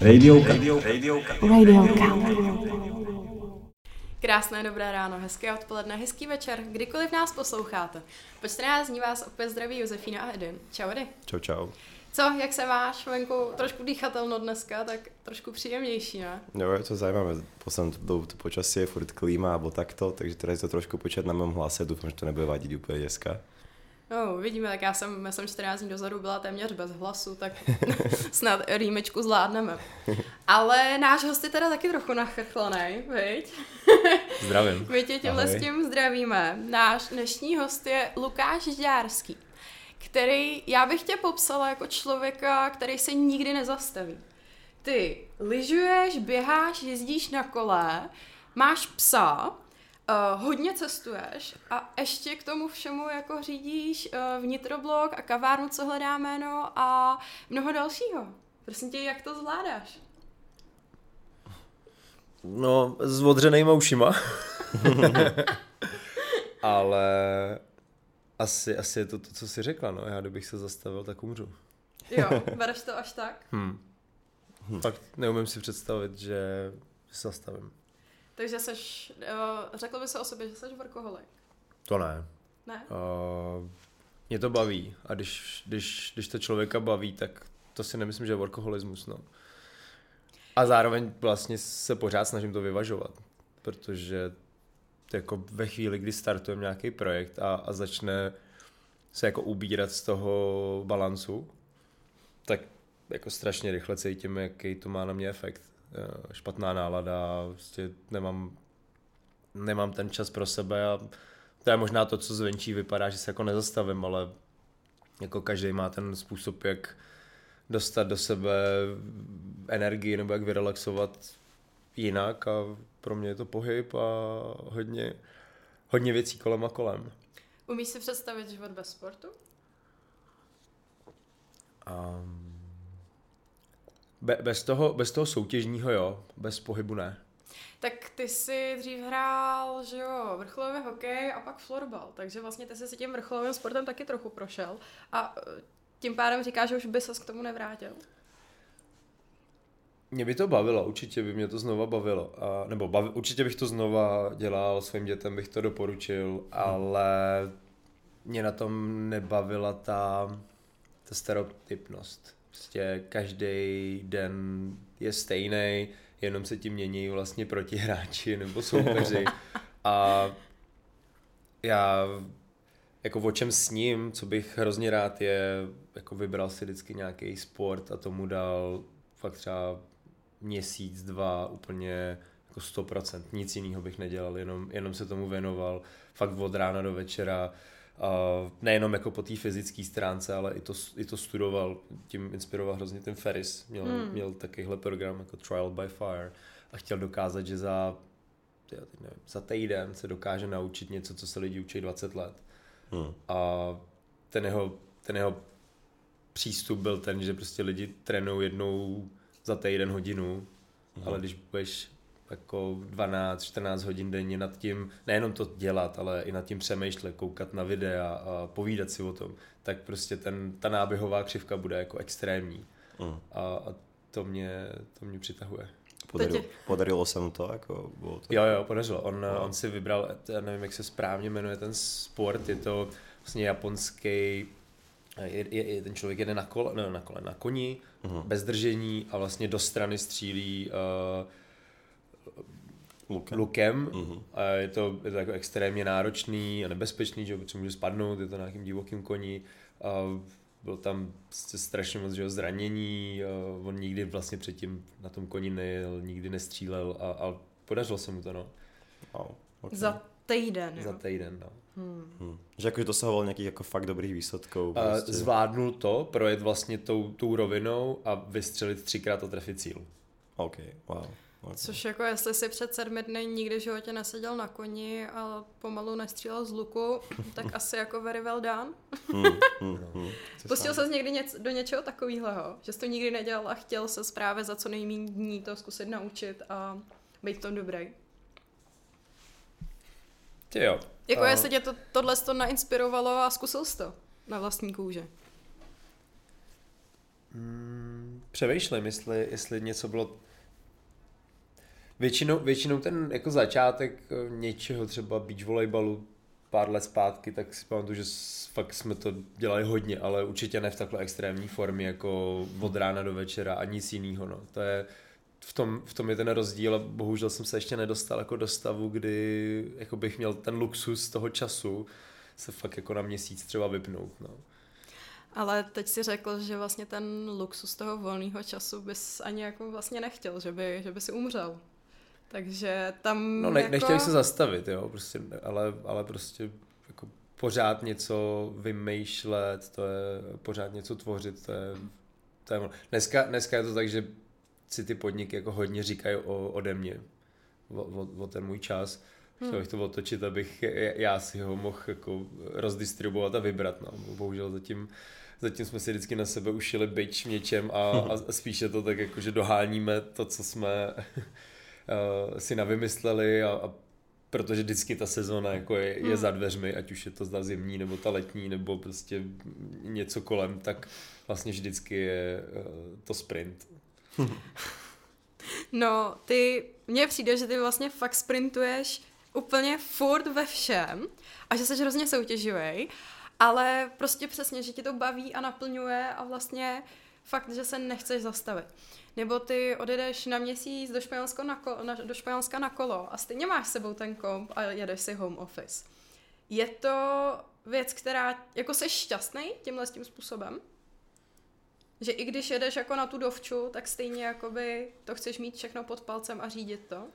Radio, radio, radio, Radio Krásné dobré ráno, hezké odpoledne, hezký večer, kdykoliv nás posloucháte. Po 14 dní vás opět zdraví Josefína a Edin. Čau, Edy. Čau, čau. Co, jak se máš? Venku trošku dýchatelno dneska, tak trošku příjemnější, ne? Jo, je to zajímavé. Poslednou dobou to počasí je furt klíma alebo takto, takže je to trošku počet na mém hlase, doufám, že to nebude vadit úplně dneska. No, uvidíme, tak já jsem, já jsem 14 dní dozadu byla téměř bez hlasu, tak snad rýmečku zvládneme. Ale náš host je teda taky trochu nachrchlený, viď? Zdravím. My tě tímhle s tím zdravíme. Náš dnešní host je Lukáš Žďárský, který, já bych tě popsala jako člověka, který se nikdy nezastaví. Ty lyžuješ, běháš, jezdíš na kole, máš psa, Uh, hodně cestuješ a ještě k tomu všemu jako řídíš uh, vnitroblog a kavárnu, co hledá jméno a mnoho dalšího. Prosím tě, jak to zvládáš? No, s odřenýma ušima. Ale asi, asi je to to, co jsi řekla, no. Já kdybych se zastavil, tak umřu. Jo, bereš to až tak? Hm. Fakt neumím si představit, že se zastavím. Takže seš, uh, řekl by se o sobě, že jsi workoholik. To ne. Ne? Uh, mě to baví a když, když, když to člověka baví, tak to si nemyslím, že je workoholismus, no. A zároveň vlastně se pořád snažím to vyvažovat, protože jako ve chvíli, kdy startujeme nějaký projekt a, a začne se jako ubírat z toho balancu, tak jako strašně rychle cítím, jaký to má na mě efekt. Eh, Špatná nálada, prostě nemám, nemám ten čas pro sebe a to je možná to, co zvenčí vypadá, že se jako nezastavím, ale jako každý má ten způsob, jak dostat do sebe energii nebo jak vyrelaxovat jinak a pro mě je to pohyb a hodně, hodně věcí kolem a kolem. Umíš si představit život bez sportu? A be, bez, toho, bez toho soutěžního jo, bez pohybu ne. Tak ty jsi dřív hrál, že jo, vrcholový hokej a pak florbal, takže vlastně ty jsi si tím vrcholovým sportem taky trochu prošel a eh, tím pádem říkáš, že už by ses k tomu nevrátil. Mě by to bavilo, určitě by mě to znova bavilo. A, nebo bavi, určitě bych to znova dělal, svým dětem bych to doporučil, ale mě na tom nebavila ta, ta stereotypnost. Prostě každý den je stejný, jenom se tím mění vlastně protihráči nebo soupeři. A já jako o čem s ním, co bych hrozně rád je, jako vybral si vždycky nějaký sport a tomu dal fakt třeba měsíc, dva úplně jako 100%, nic jiného bych nedělal, jenom, jenom se tomu věnoval, fakt od rána do večera, nejenom jako po té fyzické stránce, ale i to, i to studoval, tím inspiroval hrozně ten Ferris, měl, Hmm. měl takovýhle program jako Trial by Fire a chtěl dokázat, že za, já teď nevím, za týden se dokáže naučit něco, co se lidi učí 20 let. Hmm. A ten jeho, ten jeho přístup byl ten, že prostě lidi trénují jednou za týden hodinu, Mhm. ale když budeš jako 12-14 hodin denně nad tím, nejenom to dělat, ale i nad tím přemýšlet, koukat na videa a povídat si o tom, tak prostě ten, ta náběhová křivka bude jako extrémní. Hmm. A, a to mě, to mě přitahuje. Podarilo, podarilo se mu to, jako bylo to. Jo, jo, podařilo. On, on si vybral, já nevím, jak se správně jmenuje ten sport, je to vlastně japonský, je, je, je, ten člověk jede na kole, ne, na kole, na koni, Mhm. bez držení a vlastně do strany střílí uh, Lukem. lukem. Mhm. A je to, je to jako extrémně náročný a nebezpečný, že protože může spadnout, je to na nějakým divokým koni. A byl tam prostě strašně moc že jo, zranění, a on nikdy vlastně předtím na tom koni nejel, nikdy nestřílel a, a podařilo se mu to, no. Wow. Okay. Za týden, jo. Za týden, no. Hmm. Že jakože dosahoval nějakých jako fakt dobrých výsledků. A Prostě. zvládnul to, projet vlastně tou, tou rovinou a vystřelit třikrát a trefit cíl. OK, wow. Okay. Což jako jestli si před sedmi dny nikdy v životě neseděl na koni a pomalu nestřílel z luku, tak asi jako very well done. Hmm, hmm, hmm. Pustil se někdy něc, do něčeho takového, že jsi to nikdy nedělal a chtěl se právě za co nejméně dní to zkusit naučit a být v tom dobrý. Ty jo. Jako A- jestli tě to, tohle to nainspirovalo a zkusil jsi to na vlastní kůži. Hmm, přemýšlím, jestli, jestli něco bylo Většinou, většinou ten jako začátek eh, něčeho, třeba beach volejbalu, pár let zpátky, tak si pamatuju, že fakt jsme to dělali hodně, ale určitě ne v takhle extrémní formě, jako od rána do večera a nic jiného. No. To je, v tom, v tom je ten rozdíl a bohužel jsem se ještě nedostal jako do stavu, kdy jako bych měl ten luxus toho času se fakt jako na měsíc třeba vypnout. No. Ale teď si řekl, že vlastně ten luxus toho volného času bys ani jako vlastně nechtěl, že by, že by si umřel. Takže tam No ne, jako... nechtěl se zastavit, jo, prostě, ale, ale prostě jako pořád něco vymýšlet, to je pořád něco tvořit, to je, to je dneska, dneska je to tak, že si ty podniky jako hodně říkají o, ode mě, o, o, o ten můj čas. Chtěl hmm. bych to otočit, abych já si ho mohl jako rozdistribuovat a vybrat. No. Bohužel zatím, zatím jsme si vždycky na sebe ušili byč v něčem a, a spíše to tak jako, že doháníme to, co jsme si navymysleli a, a protože vždycky ta sezóna jako je, je hmm. za dveřmi, ať už je to ta zimní, nebo ta letní, nebo prostě něco kolem, tak vlastně vždycky je uh, to sprint. No, ty, mně přijde, že ty vlastně fakt sprintuješ úplně furt ve všem a že jsi hrozně soutěživý, ale prostě přesně, že ti to baví a naplňuje a vlastně fakt, že se nechceš zastavit. Nebo ty odjedeš na měsíc do, Španělsko na kolo, na, do Španělska na kolo a stejně máš s sebou ten komp a jedeš si home office. Je to věc, která, jako jsi šťastný tímhle tím způsobem? Že i když jedeš jako na tu dovču, tak stejně jakoby to chceš mít všechno pod palcem a řídit to?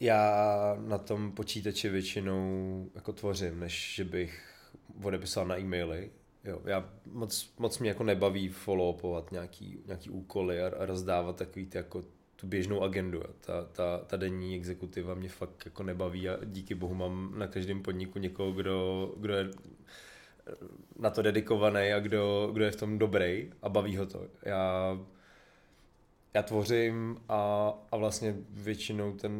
Já na tom počítači většinou jako tvořím, než že bych odepisal na e-maily. Jo, já moc, moc mě jako nebaví follow-upovat nějaký, nějaký úkoly a, a rozdávat takový ty jako tu běžnou agendu. Ta, ta, ta denní exekutiva mě fakt jako nebaví a díky bohu mám na každém podniku někoho, kdo, kdo je na to dedikovaný a kdo, kdo je v tom dobrý a baví ho to. Já, já tvořím a, a vlastně většinou ten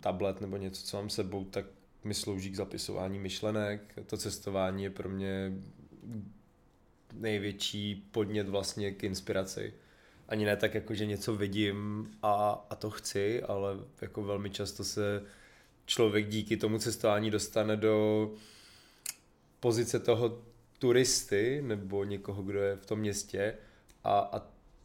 tablet nebo něco, co mám sebou, tak mi slouží k zapisování myšlenek. To cestování je pro mě největší podnět vlastně k inspiraci. Ani ne tak, jako že něco vidím a, a to chci, ale jako velmi často se člověk díky tomu cestování dostane do pozice toho turisty nebo někoho, kdo je v tom městě a, a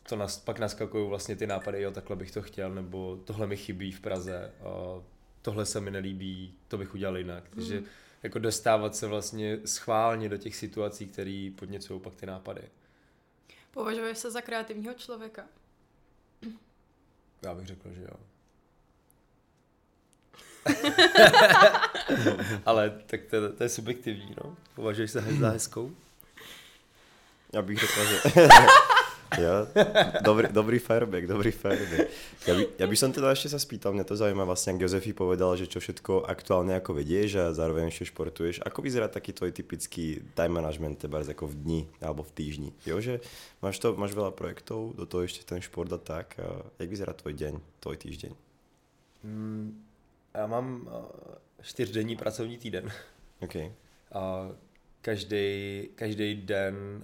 to nas, pak naskakují vlastně ty nápady, jo, takhle bych to chtěl, nebo tohle mi chybí v Praze, a tohle se mi nelíbí, to bych udělal jinak. Takže mm jako dostávat se vlastně schválně do těch situací, které podněcují pak ty nápady. Považuješ se za kreativního člověka? Já bych řekl, že jo. Ale tak to, to je subjektivní, no. Považuješ se za hezkou? Já bych řekl, že... Jo, dobrý, dobrý fireback, dobrý fireback. Ja by, ja by som teda ešte sa spýtal, mňa to zaujíma vlastne, ak Jozefi povedal, že čo všetko aktuálne ako vedieš a zároveň ešte športuješ. Ako vyzerá taký tvoj typický time management, teba ako v dni alebo v týždni? Jo, že máš, to, máš veľa projektov, do toho ešte ten šport a tak. A jak vyzerá tvoj deň, tvoj týždeň? Mm, já mám čtyřdenní pracovní týden. Okay. A každý, každý den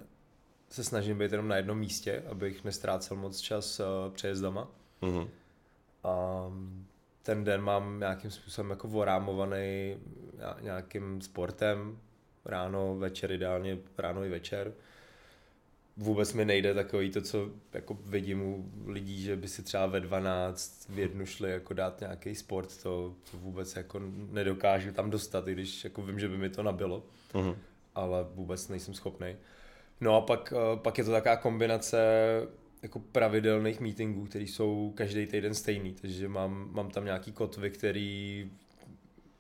se snažím být jenom na jednom místě, abych nestrácel moc čas uh, přejezdama. Mm-hmm. A ten den mám nějakým způsobem jako vorámovaný nějakým sportem, ráno, večer, ideálně ráno i večer. Vůbec mi nejde takový to, co jako vidím u lidí, že by si třeba ve 12 v jednu šli jako dát nějaký sport, to, to vůbec jako nedokážu tam dostat, i když jako vím, že by mi to nabilo, mm-hmm. ale vůbec nejsem schopný. No a pak, eh, pak je to taková kombinace jako pravidelných meetingů, které jsou každý týden stejný, takže mám, mám tam nějaký kotvy, který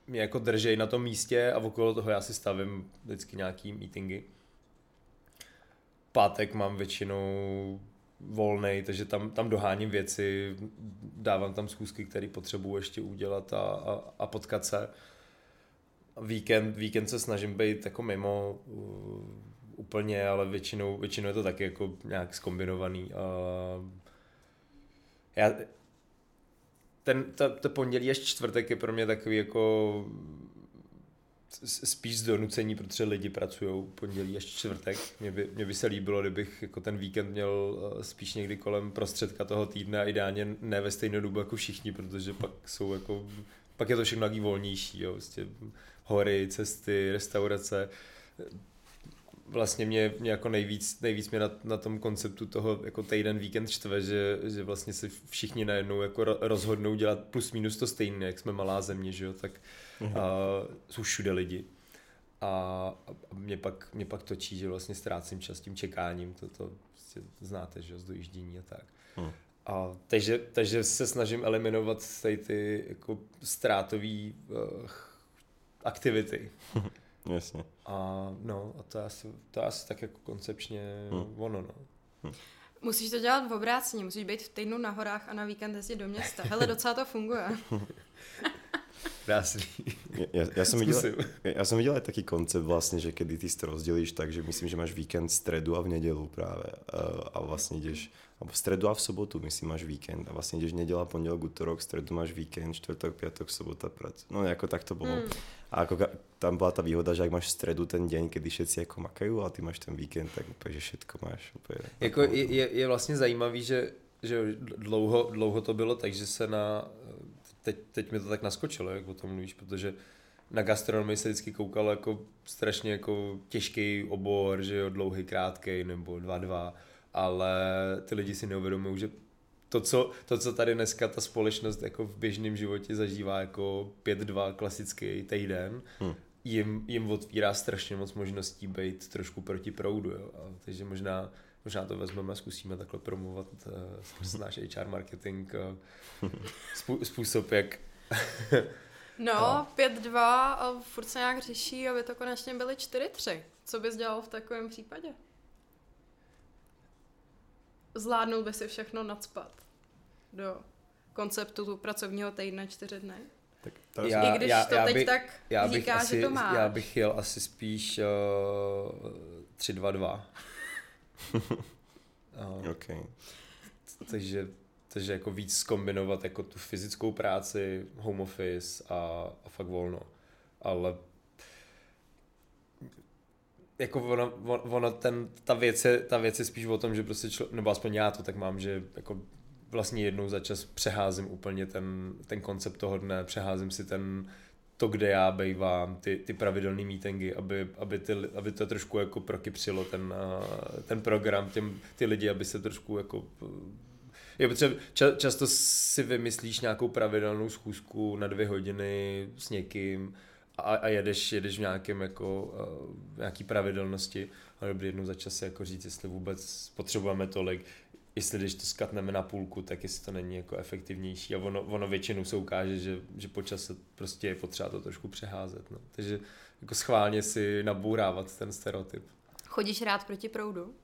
mě jako držej na tom místě a okolo toho já si stavím vždycky nějaký meetingy. Pátek mám většinou volný, takže tam, tam doháním věci, dávám tam schůzky, které potřebuji ještě udělat a, a, a potkat se. Víkend, víkend se snažím být jako mimo, úplně, ale většinou, většinou je to taky jako nějak skombinovaný. A já, ten, ta, to pondělí až čtvrtek je pro mě takový jako spíš z donucení, protože lidi pracují pondělí až čtvrtek. Mě by, mě by se líbilo, kdybych jako ten víkend měl eh, spíš někdy kolem prostředka toho týdne a ideálně ne ve stejnou dobu jako všichni, protože pak jsou jako, pak je to všechno taky volnější, jo, vlastně hory, cesty, restaurace. Vlastně mě, mě jako nejvíc, nejvíc mě na, na, tom konceptu toho jako týden, víkend štve, že, že vlastně se všichni najednou jako ro- rozhodnou dělat plus minus to stejné, jak jsme malá země, že jo, tak Mhm. a, jsou všude lidi. A, a mě, pak, mě pak točí, že vlastně ztrácím čas tím čekáním, to, to prostě znáte, že jo, z dojíždění a tak. Hmm. A, takže, takže se snažím eliminovat tady ty jako ztrátové uh, aktivity. Jasně. A no, a to je asi, to je asi tak jako koncepčně Hmm. ono, no. Musíš to dělat v obráceně, musíš být v týdnu na horách a na víkend jezdit do města. Hele, docela to funguje. Krásný. Já, já, jsem viděl, já jsem viděl taký koncept vlastně, že kedy ty si to rozdělíš tak, že myslím, že máš víkend v stredu a v nedělu právě. A, a vlastně jdeš, alebo v stredu a v sobotu myslím máš víkend. A vlastně jdeš neděla, pondělok, útorok, v stredu máš víkend, čtvrtok, piatok, sobota, prac. No jako tak to bylo. Hmm. A jako tam byla ta výhoda, že jak máš v stredu ten den, kdy všetci jako makají, a ty máš ten víkend, tak úplně, že všetko máš. Úplně, Jako je, je, je vlastně zajímavý, že, že dlouho, dlouho to bylo tak, že se na, teď, teď mi to tak naskočilo, jak o tom mluvíš, protože na gastronomii se vždycky koukalo jako strašně jako těžký obor, že jo, dlouhý, krátký nebo 2-2, ale ty lidi si neuvědomují, že to co, to, co tady dneska ta společnost jako v běžném životě zažívá jako 5-2 klasický týden, Hmm. jim, jim otvírá strašně moc možností být trošku proti proudu. Jo. A, takže možná, možná to vezmeme a zkusíme takhle promovat uh, skrz náš HR marketing uh, způsob, jak No, 5-2 a furt se nějak řeší, aby to konečně byly 4-3. Co bys dělal v takovém případě? Zvládnul by si všechno nadspat do konceptu tu pracovního týdne čtyři dny? Tak to Já- I když to teď bych- tak já bych, říká, asi, že to máš. já bych jel asi spíš uh, 3-2-2. Uh, Okay. takže, takže jako víc zkombinovat jako tu fyzickou práci, home office a, a fakt volno. Ale jako ono- ono ten, ta, věc je, ta věc je spíš o tom, že prostě člo, nebo aspoň já to tak mám, že jako vlastně jednou za čas přeházím úplně ten, ten koncept toho dne, přeházím si ten, to, kde já bejvám, ty, ty pravidelné meetingy, aby, aby, ty, aby to trošku jako prokypřilo ten, eh, ten program, těm, ty lidi, aby se trošku jako je potřeba, ča, často si vymyslíš nějakou pravidelnou schůzku na dvě hodiny s někým a, a jedeš, jedeš v nějakém jako, uh, nějaký pravidelnosti. A dobrý jednou za čas jako říct, jestli vůbec potřebujeme tolik, jestli když to skatneme na půlku, tak jestli to není jako efektivnější a ono, ono většinou se ukáže, že, že po čase prostě je potřeba to trošku přeházet. No. Takže jako schválně si nabourávat ten stereotyp. Chodíš rád proti proudu?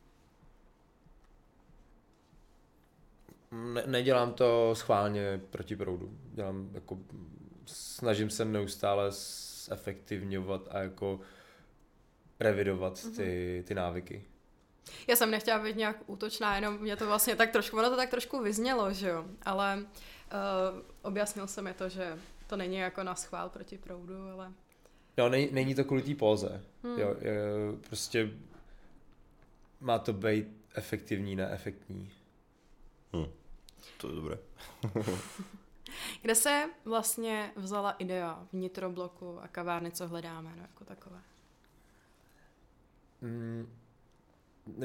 Ne, nedělám to schválně proti proudu. Dělám jako, snažím se neustále zefektivňovat a jako revidovat ty, ty návyky. Já jsem nechtěla být nějak útočná, jenom mě to vlastně tak trošku, ono to tak trošku vyznělo, že jo, ale uh, objasnil se mi to, že to není jako na schvál proti proudu, ale No, není, není to kvůli té póze. Hmm. Jo, je, prostě má to být efektivní, neefektní. Hm. To je dobré. kde se vlastně vzala idea vnitrobloku a kavárny, co hledáme, no jako takové? Mm,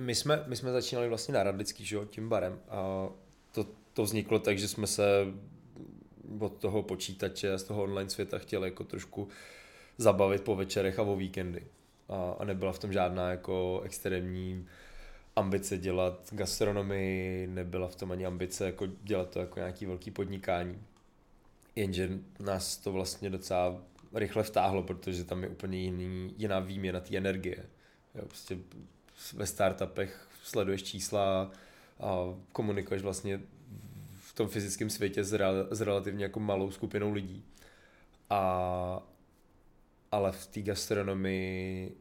my jsme, my jsme začínali vlastně na Radlický, že jo, tím barem a to, to vzniklo tak, že jsme se od toho počítače a z toho online světa chtěli jako trošku zabavit po večerech a o víkendy. A, a nebyla v tom žádná jako extrémní ambice dělat gastronomii, nebyla v tom ani ambice jako dělat to jako nějaký velký podnikání. Jenže nás to vlastně docela rychle vtáhlo, protože tam je úplně jiný, jiná výměna té energie. Jo, prostě ve startupech sleduješ čísla a komunikuješ vlastně v tom fyzickém světě s, rel, s relativně jako malou skupinou lidí. A, ale v té gastronomii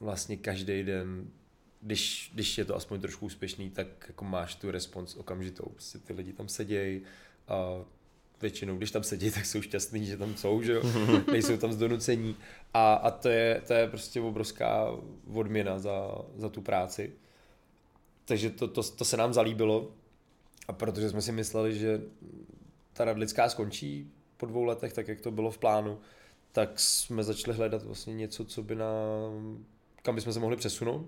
vlastně každý den, když, když je to aspoň trošku úspěšný, tak jako máš tu respons okamžitou. Prostě ty lidi tam sedějí většinou, když tam sedí, tak jsou šťastní, že tam jsou, že jo? nejsou tam z donucení. A, a to, je, to je prostě obrovská odměna za, za tu práci. Takže to, to, to se nám zalíbilo. A protože jsme si mysleli, že ta radlická skončí po dvou letech, tak jak to bylo v plánu, tak jsme začali hledat vlastně něco, co by nám, kam bychom se mohli přesunout.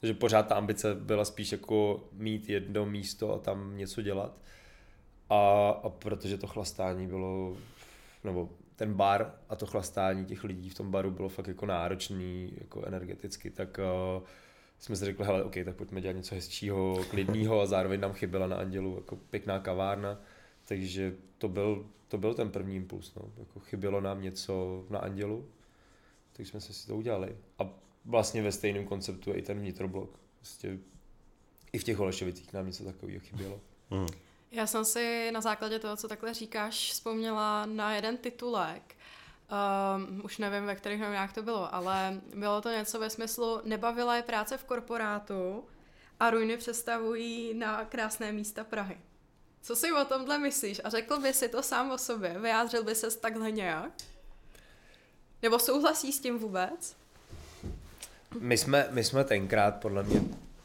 Takže pořád ta ambice byla spíš jako mít jedno místo a tam něco dělat. A, a protože to chlastání bylo, nebo ten bar a to chlastání těch lidí v tom baru bylo fakt jako náročný, jako energeticky, tak uh, jsme si řekli, hele, OK, tak pojďme dělat něco hezčího, klidného a zároveň nám chyběla na Andělu jako pěkná kavárna, takže to byl, to byl ten první impuls, no. jako chybělo nám něco na Andělu, tak jsme si to udělali. A vlastně ve stejném konceptu je i ten vnitroblok. Prostě i v těch Holešovicích nám něco takového chybělo. Mm. Já jsem si na základě toho, co takhle říkáš, vzpomněla na jeden titulek. Um, už nevím, ve kterých novinách to bylo, ale bylo to něco ve smyslu nebavila je práce v korporátu a ruiny představují na krásné místa Prahy. Co si o tomhle myslíš? A řekl by si to sám o sobě? Vyjádřil by ses takhle nějak? Nebo souhlasí s tím vůbec? My jsme, my jsme tenkrát podle mě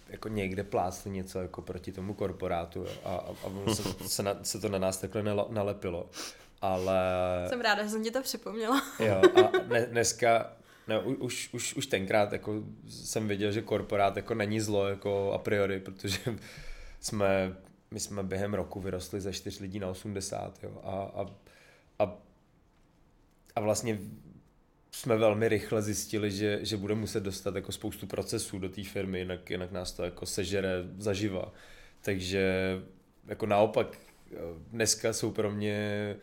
jako někde plácli něco jako proti tomu korporátu jo, a, a, a se, se, na, se to na nás takhle nalepilo. Ale... Jsem ráda, že jsem ti to připomněla. jo, a ne, dneska, no, už, už, už tenkrát jako jsem viděl, že korporát jako není zlo jako a priori, protože jsme, my jsme během roku vyrostli ze 4 lidí na 80 jo, a, a, a, a vlastně jsme velmi rychle zjistili, že, že bude muset dostat jako spoustu procesů do té firmy, jinak, jinak nás to jako sežere zaživa. Takže jako naopak dneska jsou pro mě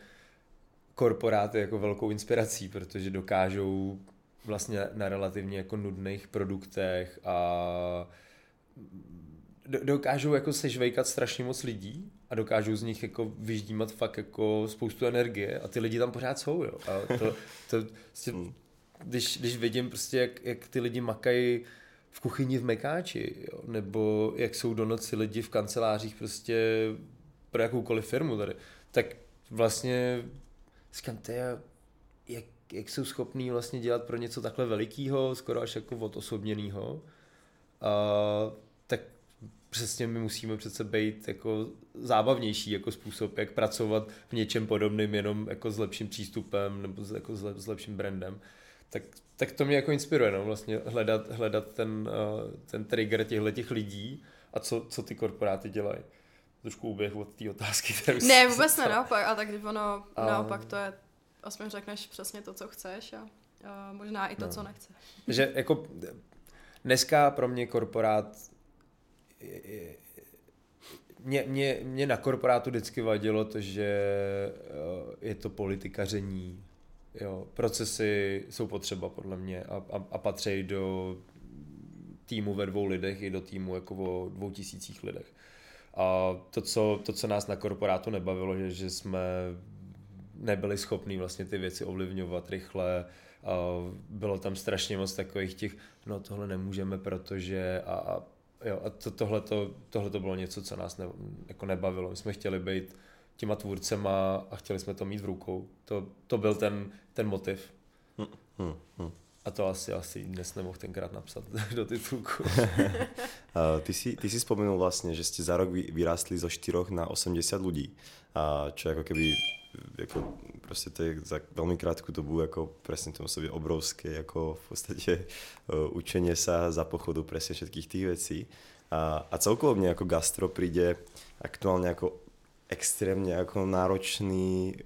korporáty jako velkou inspirací, protože dokážou vlastně na relativně jako nudných produktech a dokážou jako sežvejkat strašně moc lidí a dokážou z nich jako vyždímat fakt jako spoustu energie a ty lidi tam pořád jsou, jo. A to, to, prostě, hmm. Když, když vidím prostě, jak, jak ty lidi makají v kuchyni v Mekáči, jo, nebo jak jsou do noci lidi v kancelářích prostě pro jakoukoliv firmu tady, tak vlastně říkám, je, jak, jak jsou schopní vlastně dělat pro něco takhle velikého, skoro až jako odosobněného, tak přesně my musíme přece být jako zábavnější jako způsob, jak pracovat v něčem podobným, jenom jako s lepším přístupem nebo jako s, s lepším brandem. Tak, tak to mě jako inspiruje, no, vlastně hledat, hledat ten, uh, ten trigger těchto těch lidí a co, co ty korporáty dělají. Trošku uběh od té otázky. Ne, vůbec ne, naopak. A tak když ono, a... naopak to je, aspoň řekneš přesně to, co chceš a, a možná i to, no. co nechceš. Že jako dneska pro mě korporát mě, mě, mě na korporátu vždycky vadilo to, že eh, je to politikaření, jo, procesy jsou potřeba podle mě a, a, a patří do týmu ve dvou lidech i do týmu jako o dvou tisících lidech. A to, co, to, co nás na korporátu nebavilo, že, že jsme nebyli schopní vlastně ty věci ovlivňovat rychle, a bylo tam strašně moc takových těch, no tohle nemůžeme, protože a, a jo, a to, tohle, tohle to bylo něco, co nás ne, jako nebavilo. My jsme chtěli být těma tvůrcema a chtěli jsme to mít v rukou. To, to byl ten, ten motiv. Hmm, hmm, hmm. A to asi, asi dnes nemohl tenkrát napsat do titulku. ty, si, ty si spomenul vlastně, že jste za rok vyrástli zo 4 na 80 lidí, a čo jako keby jako prostě to je za velmi krátkou dobu jako presne tomu sobě obrovské jako v podstatě uh, učenie sa za pochodu presne všetkých tých vecí. A, a celkovo mne ako gastro príde aktuálne ako extrémne ako náročný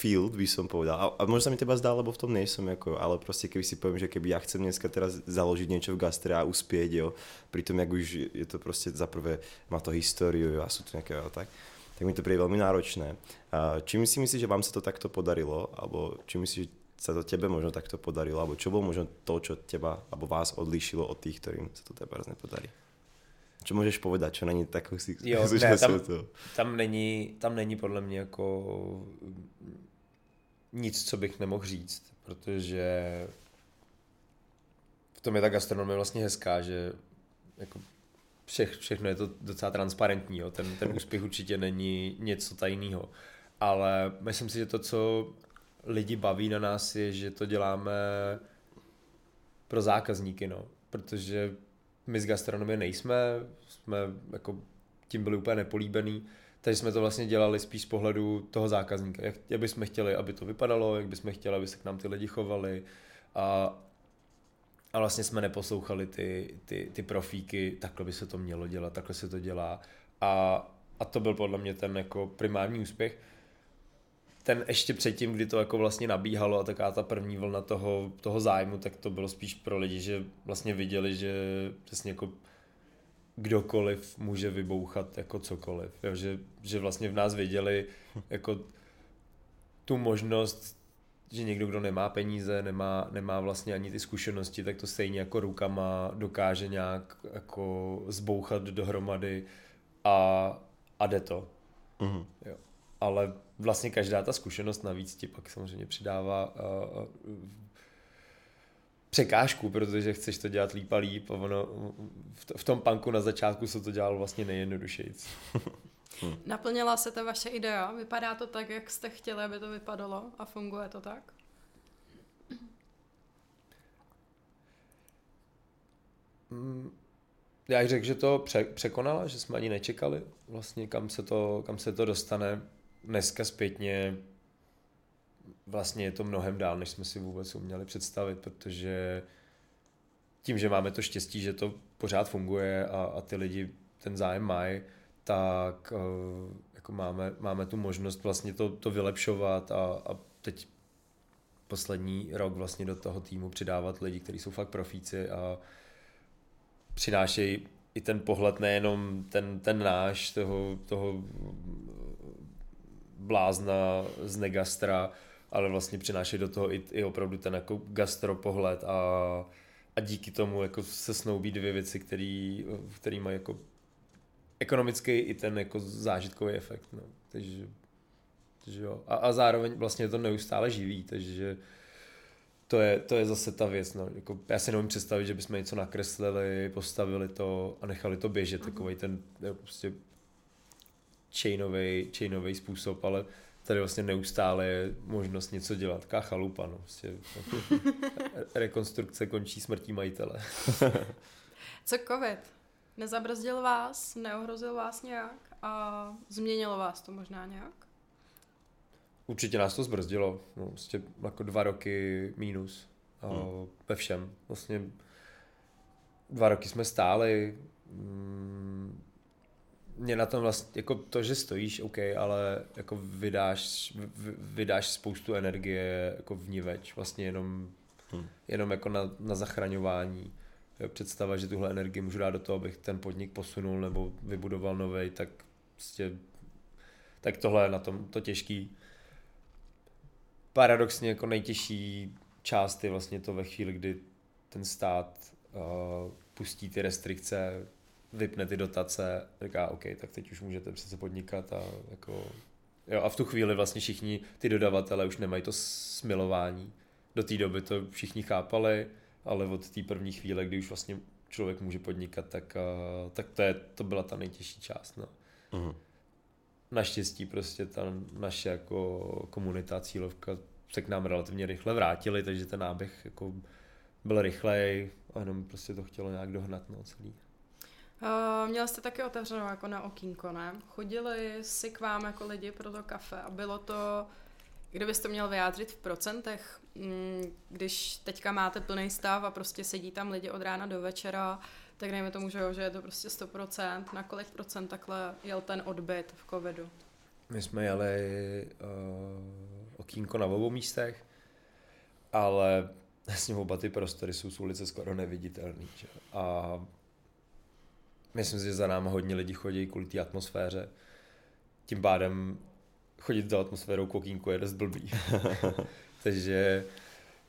field, by som povedal. A, a možno sa mi teba zdá, lebo v tom nejsem, ako, ale proste keby si poviem, že keby ja chcem dneska teraz založiť niečo v gastre a uspieť, jo, pritom jak už je to proste za prvé, má to históriu jo, a sú tu nejaké, tak, tak mi to príde veľmi náročné. A či si myslíš, že vám sa to takto podarilo, alebo či myslíš, že sa to tebe možno takto podarilo, alebo čo bolo možno to, čo teba, alebo vás odlíšilo od tých, ktorým sa to teraz nepodarí? Co můžeš povedat, čo není takový si jo, ne, tam, tam, není, tam není podle mě jako nic, co bych nemohl říct, protože v tom je ta gastronomie vlastně hezká, že jako vše, všechno je to docela transparentní, jo. Ten, ten úspěch určitě není něco tajného. ale myslím si, že to, co lidi baví na nás, je, že to děláme pro zákazníky, no. Protože my z gastronomie nejsme, jsme jako tím byli úplně nepolíbený, takže jsme to vlastně dělali spíš z pohledu toho zákazníka, jak, jak bychom chtěli, aby to vypadalo, jak bychom chtěli, aby se k nám ty lidi chovali. A, a vlastně jsme neposlouchali ty, ty, ty profíky, takhle by se to mělo dělat, takhle se to dělá. A, a to byl podle mě ten jako primární úspěch. Ten ještě předtím, kdy to jako vlastně nabíhalo a taká ta první vlna toho, toho zájmu, tak to bylo spíš pro lidi, že vlastně viděli, že přesně jako kdokoliv může vybouchat jako cokoliv. Jo? Že, že vlastně v nás viděli jako tu možnost, že někdo, kdo nemá peníze, nemá, nemá vlastně ani ty zkušenosti, tak to stejně jako rukama dokáže nějak jako zbouchat dohromady a, a jde to. Mm-hmm. Jo. Ale vlastně každá ta zkušenost navíc ti pak samozřejmě přidává uh, překážku, protože chceš to dělat líp a líp a ono v tom panku na začátku se to dělalo vlastně nejjednodušejíc. Hmm. Naplnila se ta vaše idea? Vypadá to tak, jak jste chtěli, aby to vypadalo a funguje to tak? Mm, já řekl, že to pře- překonala, že jsme ani nečekali vlastně, kam se to, kam se to dostane. Dneska zpětně vlastně je to mnohem dál, než jsme si vůbec uměli představit, protože tím, že máme to štěstí, že to pořád funguje a, a ty lidi ten zájem mají, tak uh, jako máme, máme tu možnost vlastně to, to vylepšovat a, a teď poslední rok vlastně do toho týmu přidávat lidi, kteří jsou fakt profíci a přinášejí i ten pohled, nejenom ten, ten náš, toho, toho blázna z negastra, ale vlastně přináší do toho i, i opravdu ten jako gastropohled a, a díky tomu jako se snoubí dvě věci, který, který mají jako ekonomický i ten jako zážitkový efekt. No. Takže, takže jo. A, a zároveň vlastně to neustále živí, takže to je, to je zase ta věc. No. Jako, já si nemůžu představit, že bychom něco nakreslili, postavili to a nechali to běžet, uh-huh. takový ten jo, prostě chainový, chainový způsob, ale tady vlastně neustále je možnost něco dělat. Taká chalupa, no. Vlastně, rekonstrukce končí smrtí majitele. Co covid? Nezabrzdil vás, neohrozil vás nějak a změnilo vás to možná nějak? Určitě nás to zbrzdilo. No, vlastně jako dva roky mínus hmm. ve všem. Vlastně dva roky jsme stáli, mm, mě na tom vlastně, jako to, že stojíš, OK, ale jako vydáš, vydáš spoustu energie jako vniveč, vlastně jenom, hmm. jenom jako na, na zachraňování. Představa, že tuhle energii můžu dát do toho, abych ten podnik posunul nebo vybudoval nový, tak prostě, tak tohle je na tom to těžký. Paradoxně jako nejtěžší část je vlastně to ve chvíli, kdy ten stát uh, pustí ty restrikce, vypne ty dotace, říká, OK, tak teď už můžete přece podnikat a jako, jo, a v tu chvíli vlastně všichni ty dodavatele už nemají to smilování. Do té doby to všichni chápali, ale od té první chvíle, kdy už vlastně člověk může podnikat, tak, uh, tak to, je, to byla ta nejtěžší část. No. Uh-huh. Naštěstí prostě ta naše jako komunita, cílovka se k nám relativně rychle vrátili, takže ten náběh jako byl rychlej a jenom prostě to chtělo nějak dohnat no, celý. Uh, měla jste taky otevřenou jako na okýnko, ne? Chodili si k vám jako lidi pro to kafe a bylo to, kdybyste měl vyjádřit v procentech, mm, když teďka máte plný stav a prostě sedí tam lidi od rána do večera, tak dejme tomu, že, že je to prostě 100%, na kolik procent takhle jel ten odbyt v covidu? My jsme jeli uh, okýnko na obou místech, ale vlastně oba ty prostory jsou z ulice skoro neviditelný. Že? A Myslím si, že za náma hodně lidí chodí kvůli té atmosféře. Tím pádem chodit do atmosférou kokínku je dost blbý. Takže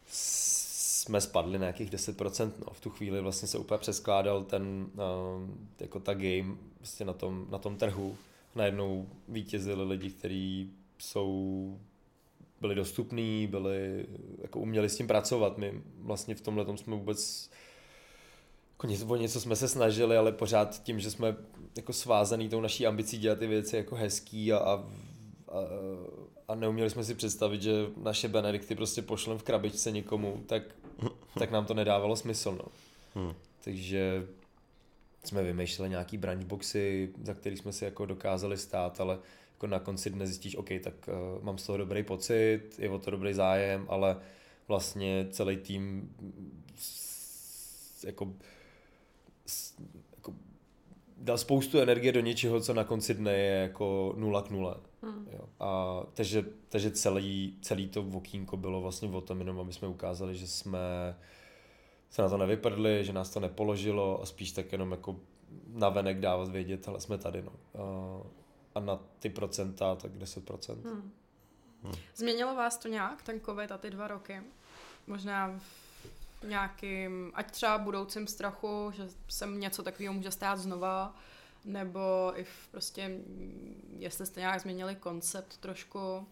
jsme spadli na nějakých 10%. No. V tu chvíli vlastně se úplně přeskládal ten, uh, jako ta game vlastně na tom, na tom trhu. Najednou vítězili lidi, kteří jsou byli dostupní, byli, jako uměli s tím pracovat. My vlastně v tomhle jsme vůbec jako o něco jsme se snažili, ale pořád tím, že jsme jako svázaný tou naší ambicí dělat ty věci jako hezký a, a, a, a neuměli jsme si představit, že naše Benedikty prostě pošlem v krabičce někomu, tak, tak nám to nedávalo smysl, no. Hmm. Takže jsme vymýšleli nějaký branchboxy, za který jsme si jako dokázali stát, ale jako na konci dne zjistíš, OK, tak uh, mám z toho dobrý pocit, je o to dobrý zájem, ale vlastně celý tým jako, jako dal spoustu energie do něčeho, co na konci dne je jako nula k nule. Hmm. Jo. A, takže, takže celý, celý to okýnko bylo vlastně o tom, jenom aby jsme ukázali, že jsme se na to nevyprdli, že nás to nepoložilo a spíš tak jenom jako navenek dávat vědět, ale jsme tady. No. A, a na ty procenta, tak 10%. Hmm. Hmm. Změnilo vás to nějak, ten covid a ty dva roky? Možná v nějakým, ať třeba budoucím strachu, že se něco takového může stát znova, nebo i v prostě, jestli jste nějak změnili koncept trošku.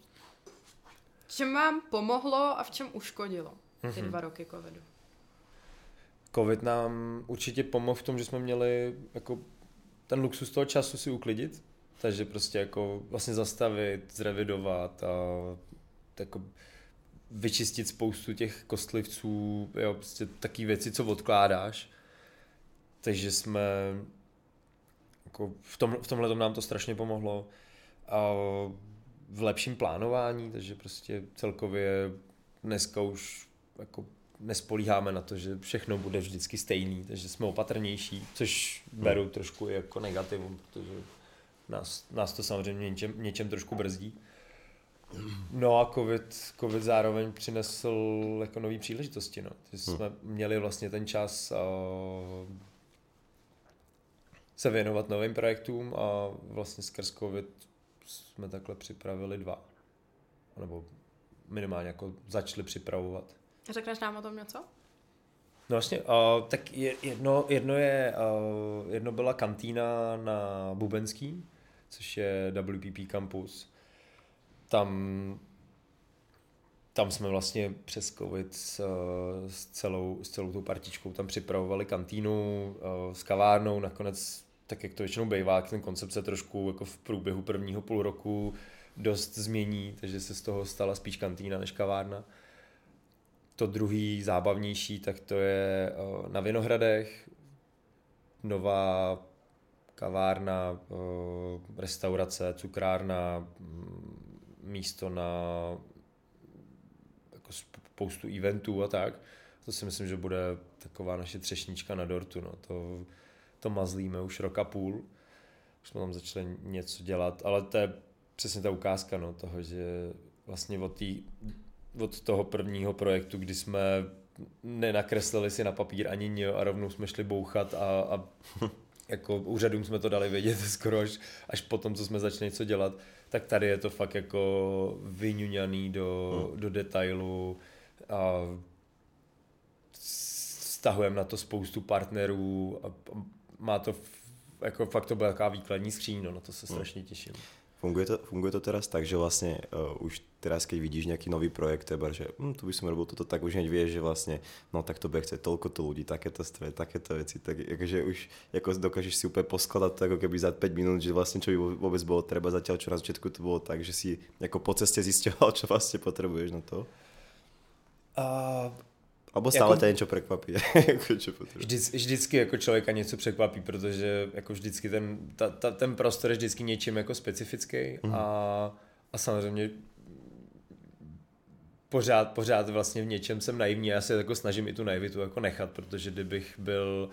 Čem vám pomohlo a v čem uškodilo ty mm-hmm. dva roky covidu? Covid nám určitě pomohl v tom, že jsme měli jako ten luxus toho času si uklidit, takže prostě jako vlastně zastavit, zrevidovat a jako vyčistit spoustu těch kostlivců, jo, prostě taky věci, co odkládáš. Takže jsme jako v, tom, v tomhle nám to strašně pomohlo. A v lepším plánování, takže prostě celkově dneska už jako nespolíháme na to, že všechno bude vždycky stejný, takže jsme opatrnější, což beru hmm. trošku jako negativum, protože nás, nás to samozřejmě něčem, něčem trošku brzdí. No a COVID, COVID zároveň přinesl jako nové příležitosti, no. Takže hmm. jsme měli vlastně ten čas uh, se věnovat novým projektům a vlastně skrz COVID jsme takhle připravili dva. Nebo minimálně jako začali připravovat. Řekneš nám o tom něco? No vlastně, uh, tak jedno, jedno je, uh, jedno byla kantýna na Bubenský, což je WPP campus. Tam, tam jsme vlastně přes covid s, s, celou, s celou tou partičkou tam připravovali kantýnu uh, s kavárnou, nakonec tak jak to většinou bývá, ten koncept se trošku jako v průběhu prvního půl roku dost změní, takže se z toho stala spíš kantýna než kavárna. To druhý zábavnější, tak to je na Vinohradech, nová kavárna, restaurace, cukrárna, místo na jako spoustu eventů a tak. To si myslím, že bude taková naše třešnička na dortu. No. To, to mazlíme už rok a půl. Už jsme tam začali něco dělat, ale to je přesně ta ukázka no, toho, že vlastně od, tý, od toho prvního projektu, kdy jsme nenakreslili si na papír ani nio a rovnou jsme šli bouchat a, a jako úřadům jsme to dali vědět skoro až, až potom, co jsme začali něco dělat, tak tady je to fakt jako vyňuňaný do, hmm. do detailu a stahujeme na to spoustu partnerů a, má to, jako fakt to byla taková výkladní skříň, no, na to se hmm. strašně těším. Funguje to, funguje to teraz tak, že vlastně uh, už teraz, keď vidíš nějaký nový projekt, teba, že hm, tu by som robil toto, tak už hneď vieš, že vlastně, no tak to bude chce toľko to ľudí, takéto stroje, takéto věci, tak jakože už jako dokážeš si úplně poskladat to, jako keby za 5 minut, že vlastně čo by vůbec bylo treba zatiaľ, čo na začátku to bylo tak, že si jako po cestě zisťoval, čo vlastně potřebuješ na to? Uh, Abo stále jako, tě něco překvapí. jako, Vždy, vždycky jako člověka něco překvapí, protože jako vždycky ten, ta, ta, ten prostor je vždycky něčím jako specifický mm. a, a samozřejmě pořád, pořád vlastně v něčem jsem naivní já se jako snažím i tu naivitu jako nechat, protože kdybych byl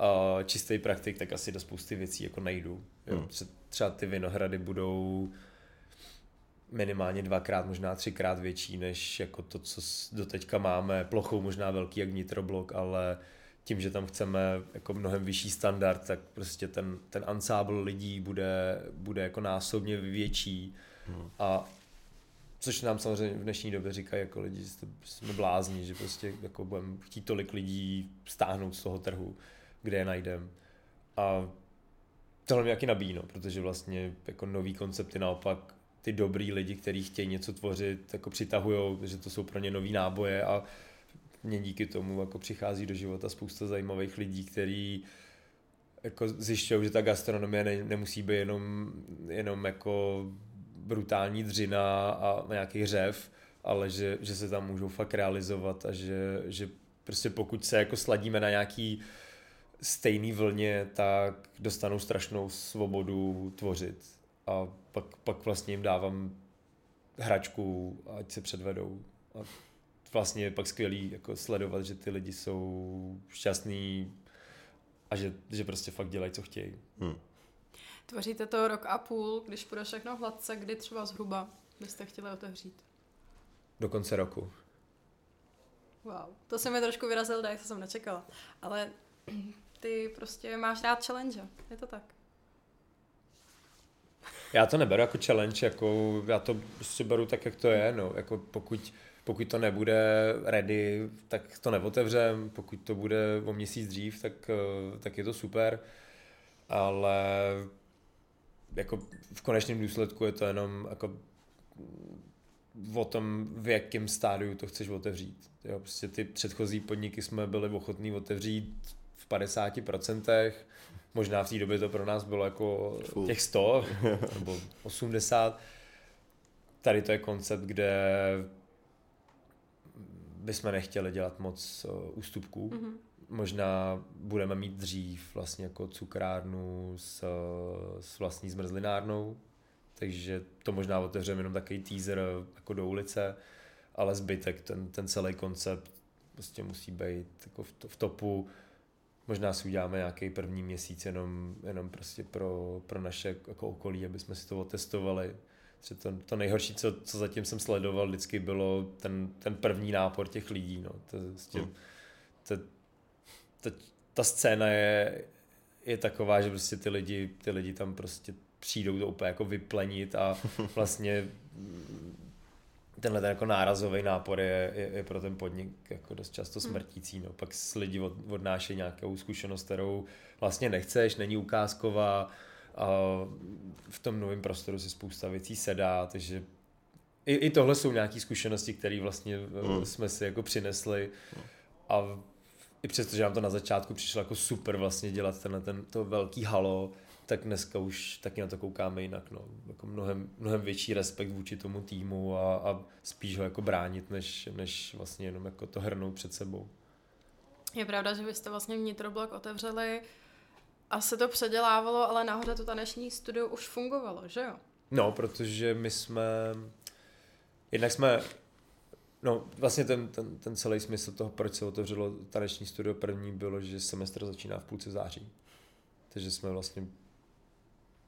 uh, čistý praktik, tak asi do spousty věcí jako nejdu. Jo? Mm. Třeba ty vinohrady budou minimálně dvakrát, možná třikrát větší než jako to, co doteďka máme. Plochou možná velký jak nitroblok, ale tím, že tam chceme jako mnohem vyšší standard, tak prostě ten, ten ansábl lidí bude, bude jako násobně větší. Hmm. A což nám samozřejmě v dnešní době říkají jako lidi, že jsme blázni, že prostě jako budeme chtít tolik lidí stáhnout z toho trhu, kde je najdeme. A tohle mě jaký nabíjí, no, protože vlastně jako nový koncepty naopak ty dobrý lidi, kteří chtějí něco tvořit, jako přitahují, že to jsou pro ně nový náboje a mě díky tomu jako přichází do života spousta zajímavých lidí, kteří jako zjišťují, že ta gastronomie ne, nemusí být jenom, jenom jako brutální dřina a nějaký řev, ale že, že se tam můžou fakt realizovat a že, že prostě pokud se jako sladíme na nějaký stejný vlně, tak dostanou strašnou svobodu tvořit. A pak, pak vlastně jim dávám hračku, ať se předvedou. A vlastně je pak skvělý jako sledovat, že ty lidi jsou šťastní a že, že prostě fakt dělají, co chtějí. Hmm. Tvoříte to rok a půl, když půjde všechno hladce, kdy třeba zhruba byste chtěli otevřít? Do konce roku. Wow, to se mi trošku vyrazil to jsem nečekala. Ale ty prostě máš rád challenge, je to tak? Já to neberu jako challenge, jako já to prostě beru tak, jak to je, no, jako pokud, pokud to nebude ready, tak to neotevřem, pokud to bude o měsíc dřív, tak, eh, tak je to super, ale jako v konečném důsledku je to jenom jako o tom, v jakém stádiu to chceš otevřít. Jo, prostě ty předchozí podniky jsme byli ochotní otevřít v 50%, možná v té době to pro nás bylo jako Full. těch 100 nebo 80. Tady to je koncept, kde bychom nechtěli dělat moc uh, ústupků. Mm-hmm. Možná budeme mít dřív vlastně jako cukrárnu s, s vlastní zmrzlinárnou, takže to možná otevřeme jenom takový teaser jako do ulice, ale zbytek, ten, ten celý koncept prostě musí být jako v, to, v topu. Možná si uděláme nějaký první měsíc jenom, jenom prostě pro, pro naše jako okolí, aby jsme si to otestovali. To, to nejhorší, co, co zatím jsem sledoval, vždycky bylo ten, ten první nápor těch lidí. No. To, prostě, hmm. to, to, ta scéna je, je taková, že prostě ty lidi, ty lidi tam prostě přijdou to úplně jako vyplenit a vlastně tenhle ten jako nárazový nápor je, je, je, pro ten podnik jako dost často hmm. smrtící. No. Pak s lidi od, odnášejí nějakou zkušenost, kterou vlastně nechceš, není ukázková a v tom novém prostoru si spousta věcí sedá, takže i, i tohle jsou nějaké zkušenosti, které vlastně hmm. jsme si jako přinesli a i přesto, že nám to na začátku přišlo jako super vlastně dělat tenhle ten, to velký halo, tak dneska už taky na to koukáme jinak. No. Jako mnohem, mnohem větší respekt vůči tomu týmu a, a spíš ho jako bránit, než, než vlastně jenom jako to hrnout před sebou. Je pravda, že vy jste vlastně vnitroblok otevřeli a se to předělávalo, ale nahoře to taneční studio už fungovalo, že jo? No, protože my jsme... Jednak jsme No, vlastně ten, ten, ten celý smysl toho, proč se otevřelo taneční studio první, bylo, že semestr začíná v půlce září. Takže jsme vlastně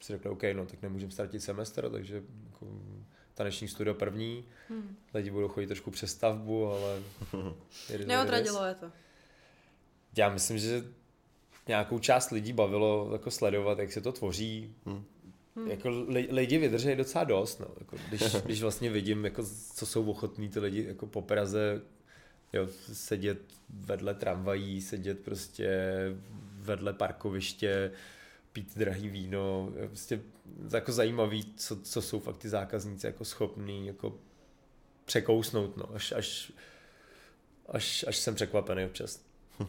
si řekli, OK, no tak nemůžeme ztratit semestr, takže jako, taneční studio první, hmm. lidi budou chodit trošku přes stavbu, ale... Neodradilo je to. Já myslím, že nějakou část lidí bavilo jako sledovat, jak se to tvoří. Hmm. Hmm. Jako lidi vydrží docela dost, no. Jako, když, když vlastně vidím, jako, co jsou ochotní ty lidi jako po Praze jo, sedět vedle tramvají, sedět prostě vedle parkoviště, pít drahý víno, prostě jako zajímavý, co, co jsou fakt ty zákazníci jako schopní jako překousnout, no, až, až, až, až jsem překvapený občas.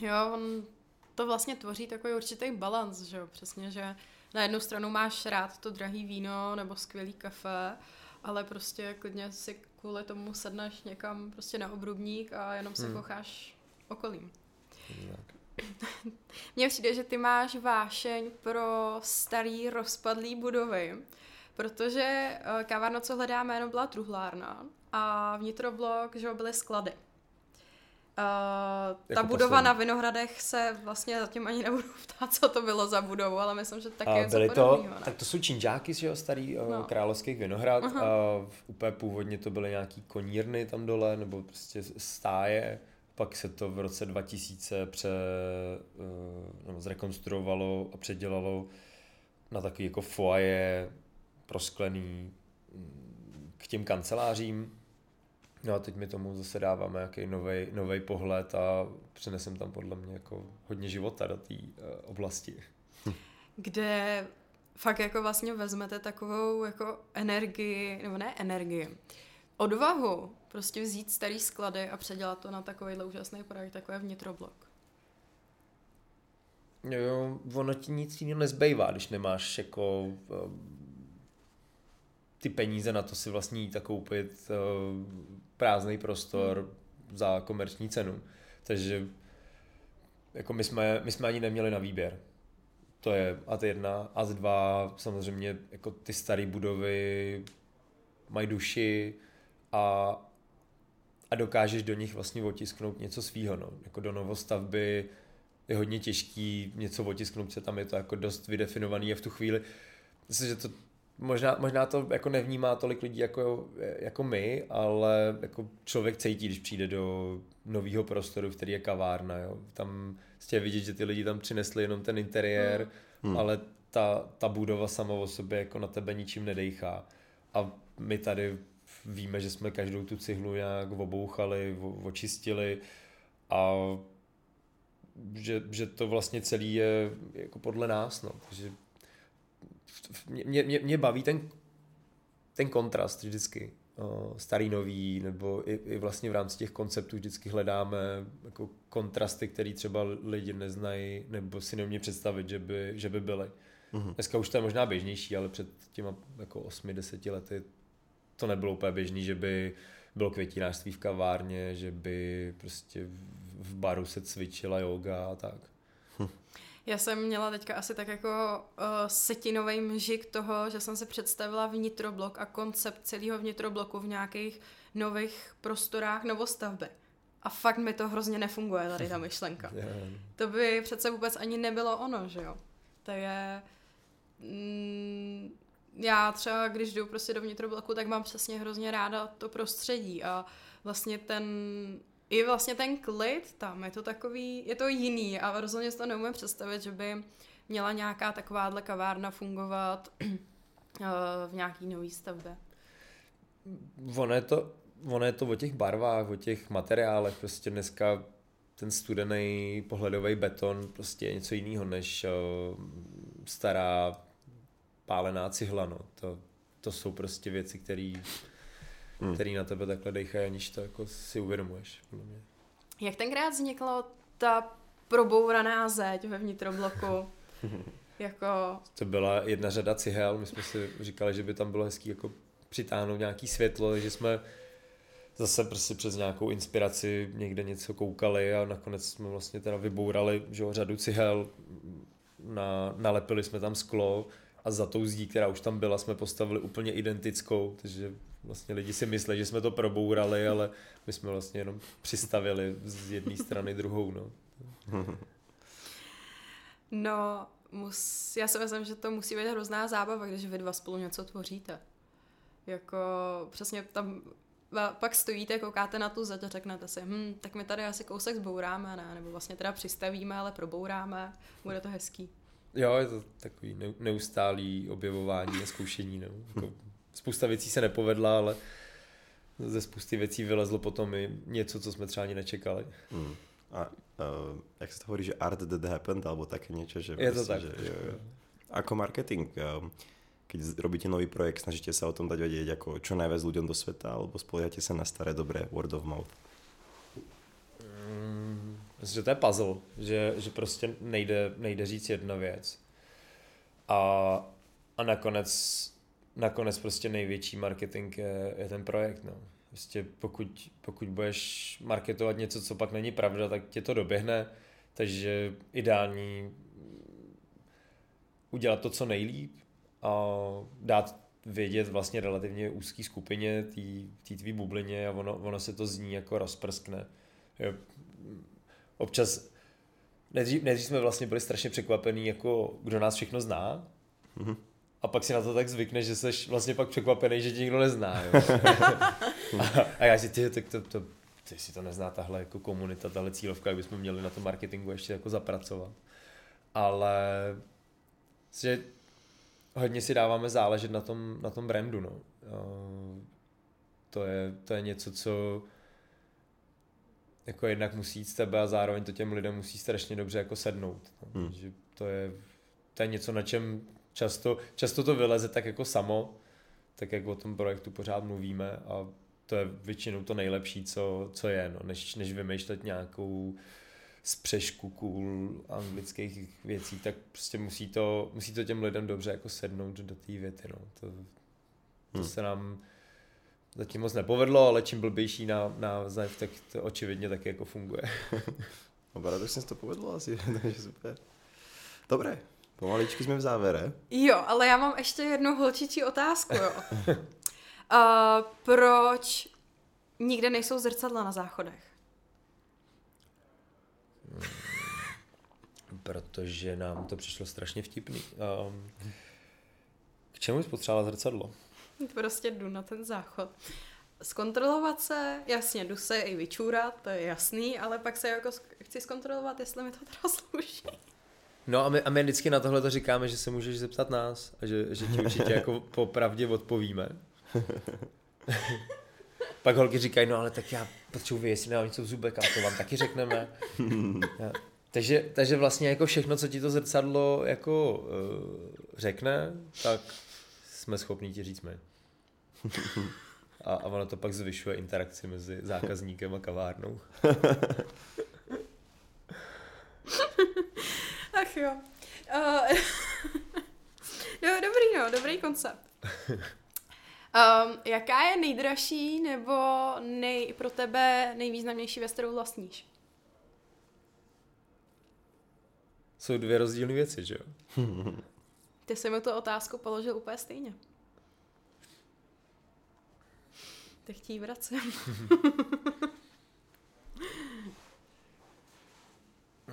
Jo, on to vlastně tvoří takový určitý balans, že jo, přesně, že na jednu stranu máš rád to drahý víno nebo skvělý kafe, ale prostě klidně si kvůli tomu sedneš někam prostě na obrubník a jenom se hmm. kocháš okolím. Tak. Mně přijde, že ty máš vášeň pro starý rozpadlý budovy, protože eh, kavárna, co hledáme, jenom byla truhlárna a vnitroblok, že byly sklady. Uh, ta jako budova poslední. na Vinohradech se vlastně zatím ani nebudu ptát, co to bylo za budovu, ale myslím, že taky je byly to, ne? Tak to jsou činžáky, že jo, starý uh, no. královských Vinohrad. Uh-huh. Uh, úplně původně to byly nějaký konírny tam dole, nebo prostě stáje. Pak se to v roce 2000 pře, uh, nebo zrekonstruovalo a předělalo na takový jako foaje prosklený mm, k těm kancelářím No a teď mi tomu zase dáváme nějaký nový pohled a přinesem tam podle mě jako hodně života do té uh, oblasti. Kde fakt jako vlastně vezmete takovou jako energii, nebo ne energii, odvahu prostě vzít starý sklady a předělat to na takovýhle úžasný projekt, takové vnitroblok. Jo, ono ti nic jiného nezbývá, když nemáš jako ty peníze na to si vlastně jít a koupit uh, prázdný prostor hmm. za komerční cenu. Takže jako my jsme, my jsme ani neměli na výběr. To je AT 1, AT 2, samozřejmě jako ty staré budovy mají duši a, a dokážeš do nich vlastně otisknout něco svýho. No. Jako do novostavby je hodně těžký něco otisknout, se tam je to jako dost vydefinovaný a v tu chvíli myslím, že to možná, možná to jako nevnímá tolik lidí jako, jako my, ale jako člověk cítí, když přijde do nového prostoru, který je kavárna. Jo. Tam je vidět, že ty lidi tam přinesli jenom ten interiér, hmm. ale ta, ta budova sama o sobě jako na tebe ničím nedejchá. A my tady víme, že jsme každou tu cihlu nějak obouchali, očistili a že, že to vlastně celý je jako podle nás, no. Takže mě, mě, mě baví ten, ten kontrast vždycky. Starý, nový, nebo i, i vlastně v rámci těch konceptů vždycky hledáme jako kontrasty, které třeba lidi neznají, nebo si neumí představit, že by, že by byly. Mm-hmm. Dneska už to je možná běžnější, ale před těma jako 8-10 lety to nebylo úplně běžný, že by bylo květinářství v kavárně, že by prostě v baru se cvičila yoga a tak. Já jsem měla teďka asi tak jako uh, setinový mžik toho, že jsem se představila vnitroblok a koncept celého vnitrobloku v nějakých nových prostorách novostavby. A fakt mi to hrozně nefunguje, tady ta myšlenka. To by přece vůbec ani nebylo ono, že jo. To je... Mm, já třeba, když jdu prostě do vnitrobloku, tak mám přesně hrozně ráda to prostředí a vlastně ten i vlastně ten klid tam, je to takový, je to jiný a rozhodně si to neumím představit, že by měla nějaká takováhle kavárna fungovat eh, v nějaký nový stavbě. Ono je, to, ono je to o těch barvách, o těch materiálech, prostě dneska ten studený pohledový beton prostě je něco jiného než uh, stará pálená cihla, no. To, to jsou prostě věci, které hmm. který na tebe takhle dejchají, aniž to jako si uvědomuješ. Mě. Jak tenkrát vznikla ta probouraná zeď ve vnitrobloku? jako... To byla jedna řada cihel, my jsme si říkali, že by tam bylo hezký jako přitáhnout nějaký světlo, že jsme zase prostě přes nějakou inspiraci někde něco koukali a nakonec jsme vlastně teda vybourali že, řadu cihel, na, nalepili jsme tam sklo a za tou zdí, která už tam byla, jsme postavili úplně identickou, takže vlastně lidi si myslí, že jsme to probourali, ale my jsme vlastně jenom přistavili z jedné strany druhou, no. No, mus, já si myslím, že to musí být hrozná zábava, když vy dva spolu něco tvoříte. Jako přesně tam pak stojíte, koukáte na tu zeď a řeknete si, hm, tak my tady asi kousek zbouráme, ne? Nebo vlastně teda přistavíme, ale probouráme, bude to hezký. Jo, je to takový neustálý objevování a zkoušení, no. Jako spousta věcí se nepovedla, ale ze spousty věcí vylezlo potom i něco, co jsme třeba ani nečekali. Hmm. A uh, jak se to hovorí, že art that happened, alebo také něco, že... Je to prostě, tak. Že, jo, jo. Ako marketing, uh, keď robíte nový projekt, snažíte se o tom dať vedieť jako čo najviac ľuďom do světa, alebo spoliehate se na staré dobré word of mouth? Mm, myslím, že to je puzzle, že, že prostě nejde, nejde říct jedna věc. A, a nakonec nakonec prostě největší marketing je, je ten projekt, no. Prostě pokud, pokud budeš marketovat něco, co pak není pravda, tak tě to doběhne, takže ideální udělat to co nejlíp a dát vědět vlastně relativně úzký skupině, té tvý bublině a ono, ono se to zní jako rozprskne. Občas, nejdřív, nejdřív jsme vlastně byli strašně překvapení, jako kdo nás všechno zná, mm-hmm a pak si na to tak zvykneš, že jsi vlastně pak překvapený, že tě nikdo nezná. Jo? a, a já si, ty, tak to, to, ty si to nezná, tahle jako komunita, tahle cílovka, jak bychom měli na tom marketingu ještě jako zapracovat. Ale že hodně si dáváme záležet na tom, na tom brandu, no. To je, to je něco, co jako jednak musí jít z tebe a zároveň to těm lidem musí strašně dobře jako sednout. No. Hmm. Že to je, to je něco, na čem často, často to vyleze tak jako samo, tak jak o tom projektu pořád mluvíme a to je většinou to nejlepší, co, co je, no, než, než vymýšlet nějakou z přešku cool anglických věcí, tak prostě musí to, musí to těm lidem dobře jako sednout do té věty, no. To, To Hmm. se nám zatím moc nepovedlo, ale čím blbější na, na zev, tak to očividně taky jako funguje. No paradoxně se to povedlo asi, takže super. Dobré, pomaličky jsme v závere. Jo, ale já mám ještě jednu holčičí otázku, jo. uh, proč nikde nejsou zrcadla na záchodech? Protože nám to přišlo strašně vtipný. Um, k čemu jsi potřebovala zrcadlo? Prostě jdu na ten záchod. Zkontrolovat se, jasně, jdu se i vyčůrat, to je jasný, ale pak se jako chci zkontrolovat, jestli mi to teda sluší. No a my, a my vždycky na tohle to říkáme, že se můžeš zeptat nás a že, že ti určitě jako popravdě odpovíme. Pak holky říkají, no ale tak já potřebuji jestli nemám něco v zubek a to vám taky řekneme. Ja. Takže, takže vlastně jako všechno, co ti to zrcadlo jako uh, řekne, tak jsme schopni ti říct my. A, a ono to pak zvyšuje interakci mezi zákazníkem a kavárnou. Ach jo. Uh, no, dobrý, no, dobrý koncept. Um, jaká je nejdražší nebo nej, pro tebe nejvýznamnější věc, kterou vlastníš? Jsou dvě rozdílné věci, že jo? Ty jsi mi tu otázku položil úplně stejně. Teď ti ji vracím.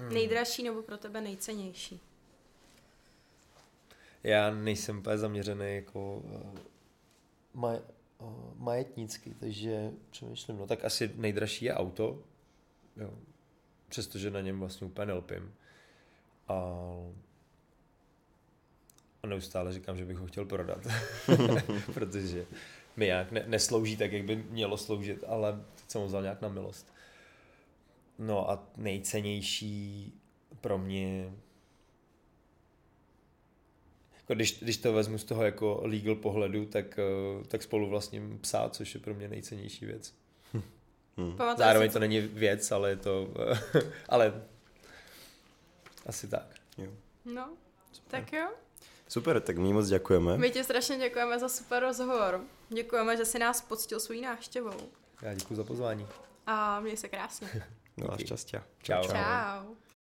Nejdražší nebo pro tebe nejcennější? Já nejsem úplně zaměřený jako uh, maj, uh, majetnícky, takže přemýšlím, no tak asi nejdražší je auto, jo, přestože na něm vlastně úplně nelpím. A, a neustále říkám, že bych ho chtěl prodat, protože mi nějak ne, neslouží tak, jak by mělo sloužit, ale teď jsem ho vzal nějak na milost. No a nejcennější pro mě jako když, když to vezmu z toho jako legal pohledu, tak, eh, tak spolu vlastním psa, což je pro mě nejcennější věc. Pamatuješ Zároveň to není věc, ale je to, ale asi tak. Jo. No, tak jo. Super, tak my moc děkujeme. My ti strašně děkujeme za super rozhovor. Děkujeme, že jsi nás poctil svou návštěvou. Já děkuji za pozvání. A měj se krásně. No a Díky. šťastia. Čau. Čau.